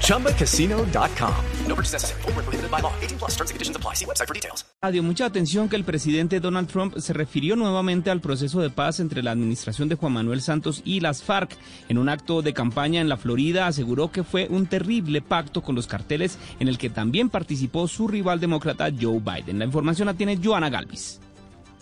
ChumbaCasino.com. No purchase necessary. Full prohibited by law. 18 plus terms and conditions apply. See website for details. Dio mucha atención que el presidente Donald Trump se refirió nuevamente al proceso de paz entre la administración de Juan Manuel Santos y las FARC. En un acto de campaña en la Florida aseguró que fue un terrible pacto con los carteles en el que también participó su rival demócrata Joe Biden. La información la tiene Joana Galvis.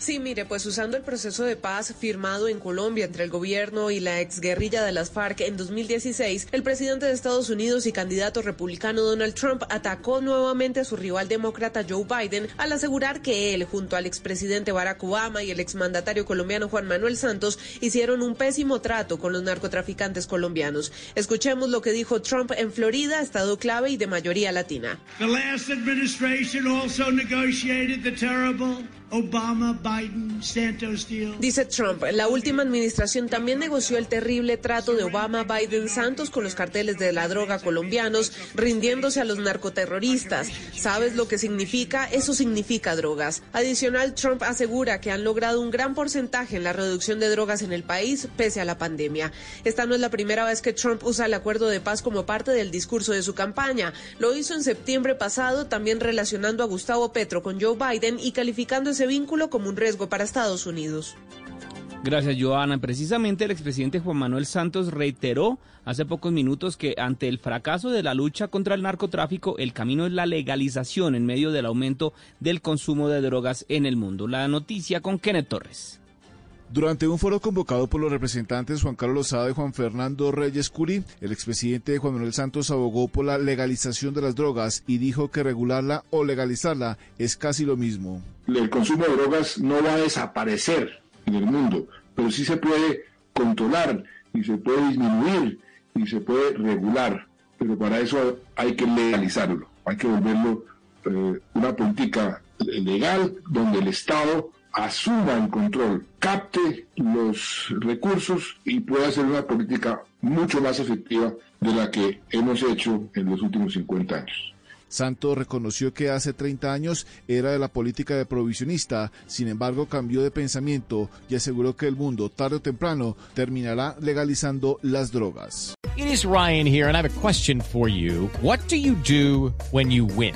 Sí, mire, pues usando el proceso de paz firmado en Colombia entre el gobierno y la exguerrilla de las FARC en 2016, el presidente de Estados Unidos y candidato republicano Donald Trump atacó nuevamente a su rival demócrata Joe Biden al asegurar que él, junto al expresidente Barack Obama y el exmandatario colombiano Juan Manuel Santos, hicieron un pésimo trato con los narcotraficantes colombianos. Escuchemos lo que dijo Trump en Florida, estado clave y de mayoría latina. The last administration also negotiated the terrible Obama. Dice Trump, la última administración también negoció el terrible trato de Obama, Biden, Santos con los carteles de la droga colombianos, rindiéndose a los narcoterroristas. ¿Sabes lo que significa? Eso significa drogas. Adicional, Trump asegura que han logrado un gran porcentaje en la reducción de drogas en el país pese a la pandemia. Esta no es la primera vez que Trump usa el acuerdo de paz como parte del discurso de su campaña. Lo hizo en septiembre pasado, también relacionando a Gustavo Petro con Joe Biden y calificando ese vínculo como un riesgo para Estados Unidos. Gracias, Joana. Precisamente el expresidente Juan Manuel Santos reiteró hace pocos minutos que ante el fracaso de la lucha contra el narcotráfico, el camino es la legalización en medio del aumento del consumo de drogas en el mundo. La noticia con Kenneth Torres. Durante un foro convocado por los representantes Juan Carlos Lozada y Juan Fernando Reyes Curí, el expresidente Juan Manuel Santos abogó por la legalización de las drogas y dijo que regularla o legalizarla es casi lo mismo. El consumo de drogas no va a desaparecer en el mundo, pero sí se puede controlar y se puede disminuir y se puede regular, pero para eso hay que legalizarlo, hay que volverlo eh, una política legal donde el Estado asuma el control, capte los recursos y pueda hacer una política mucho más efectiva de la que hemos hecho en los últimos 50 años. Santos reconoció que hace 30 años era de la política de provisionista, sin embargo cambió de pensamiento y aseguró que el mundo tarde o temprano terminará legalizando las drogas. It is Ryan here and I have a question for you. What do you do when you win?